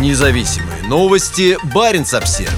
Независимые новости. Барин обсерва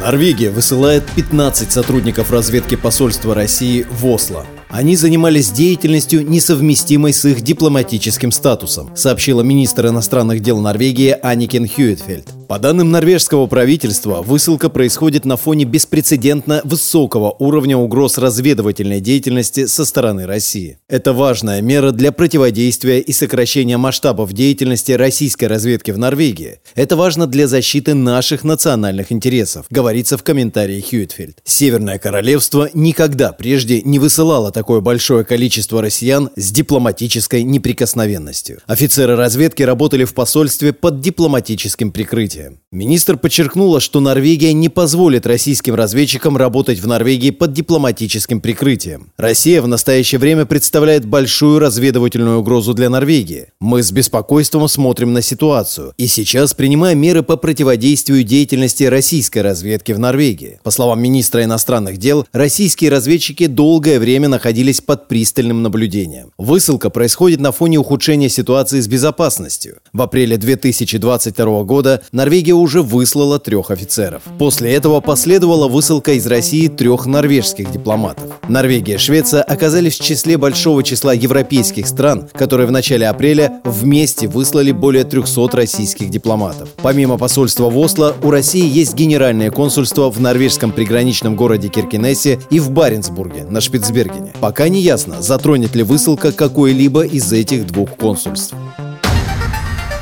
Норвегия высылает 15 сотрудников разведки посольства России в Осло. Они занимались деятельностью, несовместимой с их дипломатическим статусом, сообщила министр иностранных дел Норвегии Аникен Хьюитфельд. По данным норвежского правительства, высылка происходит на фоне беспрецедентно высокого уровня угроз разведывательной деятельности со стороны России. Это важная мера для противодействия и сокращения масштабов деятельности российской разведки в Норвегии. Это важно для защиты наших национальных интересов, говорится в комментарии Хьюитфельд. Северное королевство никогда прежде не высылало такое большое количество россиян с дипломатической неприкосновенностью. Офицеры разведки работали в посольстве под дипломатическим прикрытием развития. Министр подчеркнула, что Норвегия не позволит российским разведчикам работать в Норвегии под дипломатическим прикрытием. Россия в настоящее время представляет большую разведывательную угрозу для Норвегии. Мы с беспокойством смотрим на ситуацию и сейчас принимаем меры по противодействию деятельности российской разведки в Норвегии. По словам министра иностранных дел, российские разведчики долгое время находились под пристальным наблюдением. Высылка происходит на фоне ухудшения ситуации с безопасностью. В апреле 2022 года Норвегия Норвегия уже выслала трех офицеров. После этого последовала высылка из России трех норвежских дипломатов. Норвегия и Швеция оказались в числе большого числа европейских стран, которые в начале апреля вместе выслали более 300 российских дипломатов. Помимо посольства в Осло, у России есть генеральное консульство в норвежском приграничном городе Киркинессе и в Баренцбурге на Шпицбергене. Пока не ясно, затронет ли высылка какое-либо из этих двух консульств.